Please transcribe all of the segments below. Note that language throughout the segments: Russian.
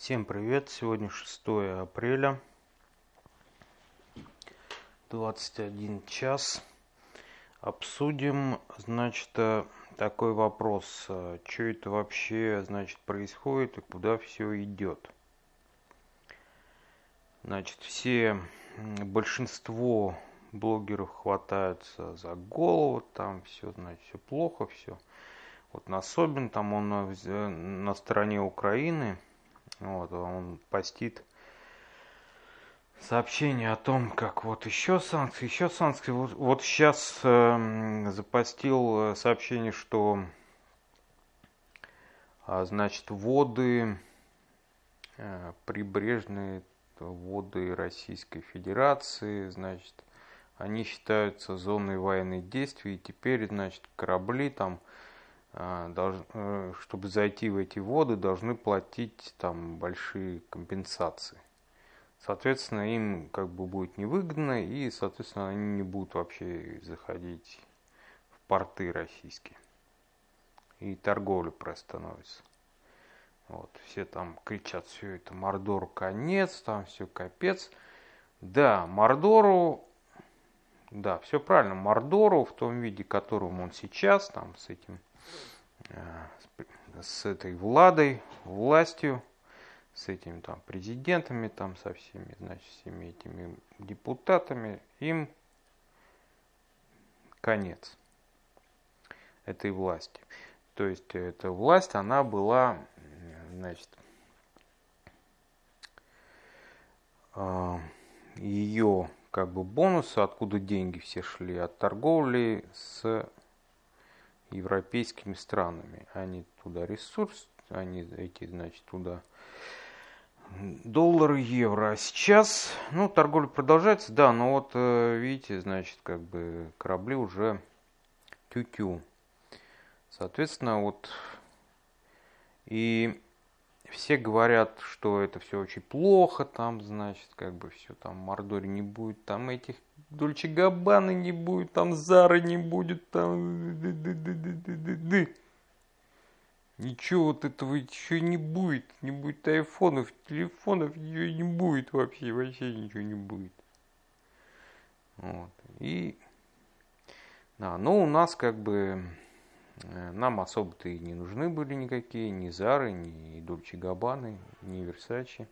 Всем привет! Сегодня 6 апреля, 21 час. Обсудим, значит, э, такой вопрос. э, Что это вообще, значит, происходит и куда все идет? Значит, все, большинство блогеров хватаются за голову, там все, значит, все плохо, все. Вот Насобин, там он э, на стороне Украины, вот, он постит сообщение о том, как вот еще санкции, еще санкции. Вот, вот сейчас эм, запостил э, сообщение, что, а, значит, воды, э, прибрежные воды Российской Федерации, значит, они считаются зоной военных действий, и теперь, значит, корабли там, э, чтобы зайти в эти воды, должны платить там большие компенсации. Соответственно, им как бы будет невыгодно, и, соответственно, они не будут вообще заходить в порты российские. И торговля приостановится. Вот, все там кричат, все это Мордору конец, там все капец. Да, Мордору, да, все правильно, Мордору в том виде, которым он сейчас, там с этим, э, с при- с этой Владой, властью, с этими там президентами, там со всеми, значит, всеми этими депутатами, им конец этой власти. То есть эта власть, она была, значит, ее как бы бонусы, откуда деньги все шли, от торговли с европейскими странами. Они туда ресурс, они эти, значит, туда доллары, евро. А сейчас, ну, торговля продолжается, да, но вот, э, видите, значит, как бы корабли уже тю-тю. Соответственно, вот и все говорят, что это все очень плохо, там, значит, как бы все там Мордори не будет, там этих Дольче Габбаны не будет, там Зары не будет, там... Ничего вот этого еще не будет, не будет айфонов, телефонов, ничего не будет вообще, вообще ничего не будет. Вот. И, да, но у нас как бы, э, нам особо-то и не нужны были никакие, ни Зары, ни Дольче Габбаны, ни Версачи.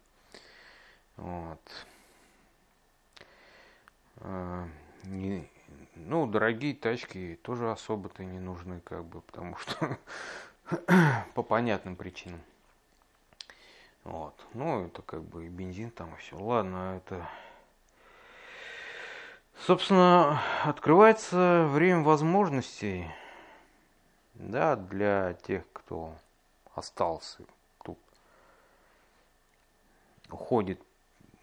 Вот. Э, не- ну, дорогие тачки тоже особо-то не нужны, как бы, потому что по понятным причинам. Вот. Ну, это как бы и бензин там, и все. Ладно, это... Собственно, открывается время возможностей, да, для тех, кто остался тут. Уходит,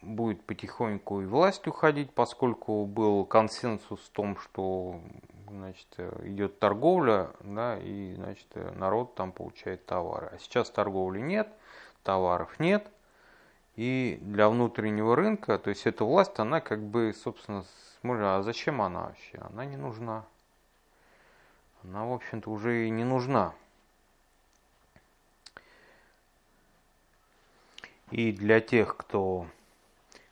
будет потихоньку и власть уходить, поскольку был консенсус в том, что значит, идет торговля, да, и значит, народ там получает товары. А сейчас торговли нет, товаров нет. И для внутреннего рынка, то есть эта власть, она как бы, собственно, смотри, а зачем она вообще? Она не нужна. Она, в общем-то, уже и не нужна. И для тех, кто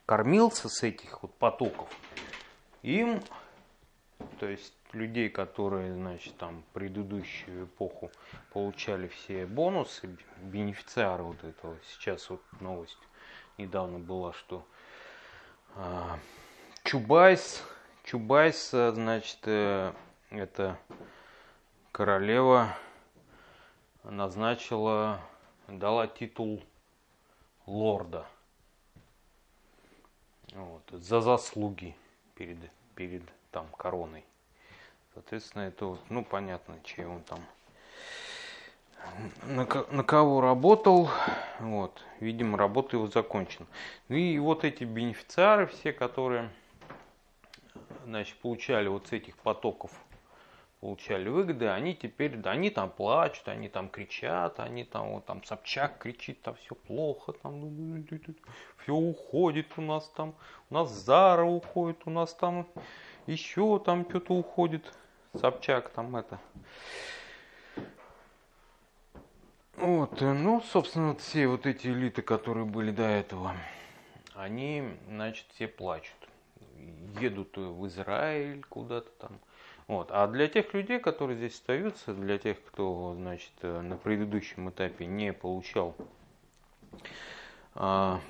кормился с этих вот потоков, им, то есть людей, которые, значит, там предыдущую эпоху получали все бонусы, бенефициары вот этого, сейчас вот новость недавно была, что а, Чубайс, Чубайс, а, значит, э, это королева назначила, дала титул лорда. Вот, за заслуги перед, перед там короной. Соответственно, это вот, ну, понятно, чей он там на, на кого работал, вот, видимо, работа его закончена. Ну и вот эти бенефициары все, которые, значит, получали вот с этих потоков, получали выгоды, они теперь, да, они там плачут, они там кричат, они там, вот там Собчак кричит, там все плохо, там, все уходит у нас там, у нас Зара уходит, у нас там еще там что-то уходит, Собчак там это. Вот, э, ну, собственно, все вот эти элиты, которые были до этого, они, значит, все плачут. Едут в Израиль куда-то там. Вот. А для тех людей, которые здесь остаются, для тех, кто, значит, э, на предыдущем этапе не получал, а,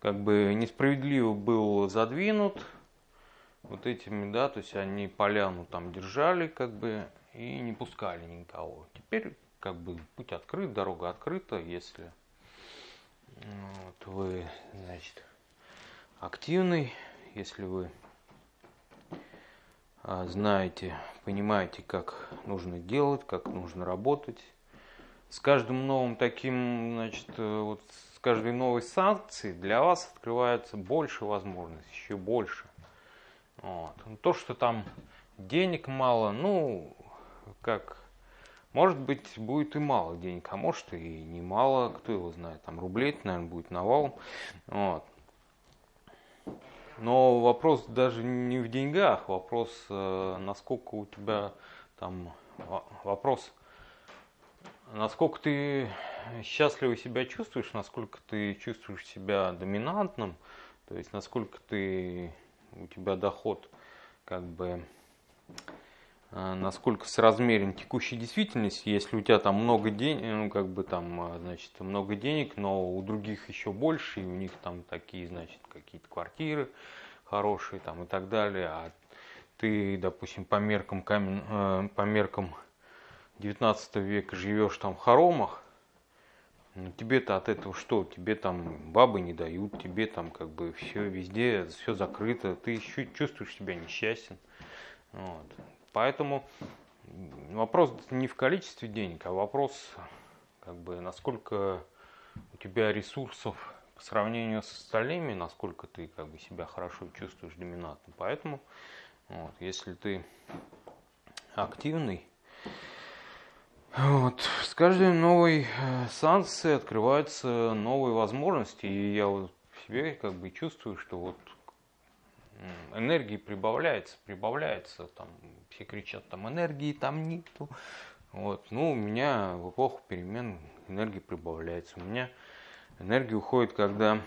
как бы несправедливо был задвинут вот этими, да, то есть они поляну там держали, как бы, и не пускали никого. Теперь, как бы, путь открыт, дорога открыта, если вот, вы, значит, активный, если вы знаете, понимаете, как нужно делать, как нужно работать. С каждым новым таким, значит, э, вот с каждой новой санкцией для вас открывается больше возможностей, еще больше. Вот. То, что там денег мало, ну, как, может быть, будет и мало денег, а может и не мало, кто его знает, там рублей, наверное, будет навал. Вот. Но вопрос даже не в деньгах, вопрос, э, насколько у тебя там, вопрос, насколько ты счастливо себя чувствуешь, насколько ты чувствуешь себя доминантным, то есть насколько ты, у тебя доход как бы насколько соразмерен текущей действительности, если у тебя там много денег, ну как бы там, э, значит, много денег, но у других еще больше, и у них там такие, значит, какие-то квартиры хорошие там и так далее, а ты, допустим, по меркам, камен, э, по меркам 19 века живешь там в хоромах, ну, тебе-то от этого что? Тебе там бабы не дают, тебе там как бы все везде, все закрыто, ты чувствуешь себя несчастен. Вот. Поэтому вопрос не в количестве денег, а вопрос, как бы, насколько у тебя ресурсов по сравнению с остальными, насколько ты как бы себя хорошо чувствуешь доминантом. Поэтому, вот, если ты активный, вот, с каждой новой э, санкцией открываются новые возможности, и я вот в себе как бы чувствую, что вот энергии прибавляется, прибавляется, там все кричат, там энергии там нету, вот, ну у меня в эпоху перемен энергии прибавляется, у меня энергия уходит, когда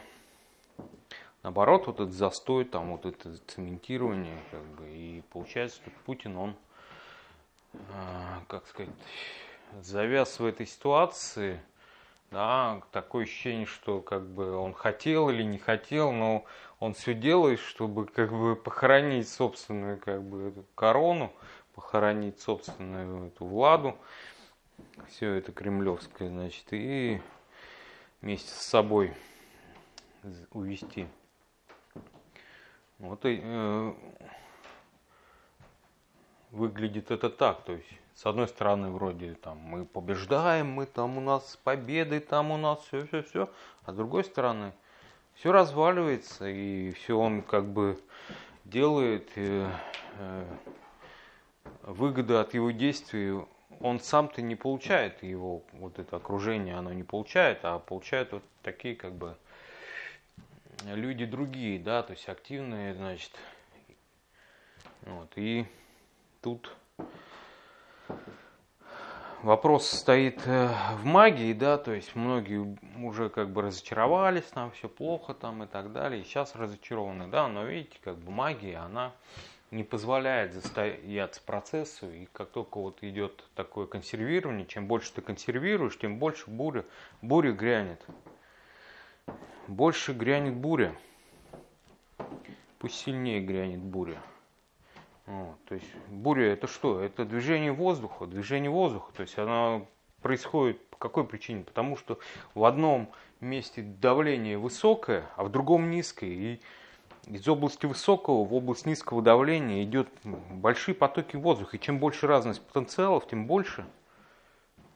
наоборот вот этот застой, там вот это цементирование, как бы, и получается, что Путин, он, а, как сказать, завяз в этой ситуации, да, такое ощущение, что как бы он хотел или не хотел, но он все делает, чтобы как бы похоронить собственную как бы эту корону, похоронить собственную эту Владу, все это кремлевское, значит, и вместе с собой увести. Вот и э, выглядит это так, то есть с одной стороны вроде там мы побеждаем, мы там у нас победы, там у нас все, все, все, а с другой стороны все разваливается и все он как бы делает э, э, выгоды от его действий он сам-то не получает его, вот это окружение, оно не получает, а получают вот такие как бы люди другие, да, то есть активные, значит. Вот, и тут вопрос стоит э, в магии, да, то есть многие уже как бы разочаровались, там все плохо там и так далее, и сейчас разочарованы, да, но видите, как бы магия, она не позволяет застояться процессу, и как только вот идет такое консервирование, чем больше ты консервируешь, тем больше буря, буря грянет. Больше грянет буря, пусть сильнее грянет буря. Вот, то есть буря это что? Это движение воздуха, движение воздуха, то есть она происходит по какой причине? Потому что в одном месте давление высокое, а в другом низкое, и из области высокого в область низкого давления идет большие потоки воздуха. И чем больше разность потенциалов, тем больше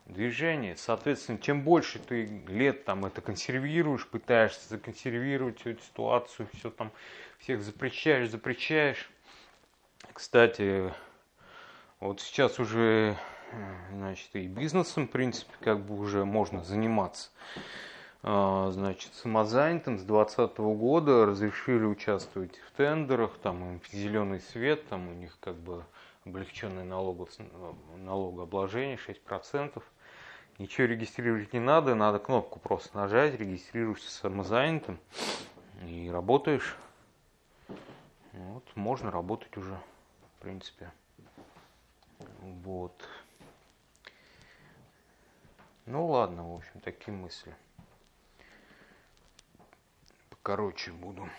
движения. Соответственно, чем больше ты лет там это консервируешь, пытаешься законсервировать всю эту ситуацию, все там, всех запрещаешь, запрещаешь. Кстати, вот сейчас уже, значит, и бизнесом, в принципе, как бы уже можно заниматься. А, значит, самозанятым с 2020 года разрешили участвовать в тендерах, там им зеленый свет, там у них как бы облегченное налогов, налогообложение 6%. Ничего регистрировать не надо, надо кнопку просто нажать, регистрируешься самозанятым и работаешь. Вот, можно работать уже, принципе. Вот. Ну ладно, в общем, такие мысли. Короче, буду.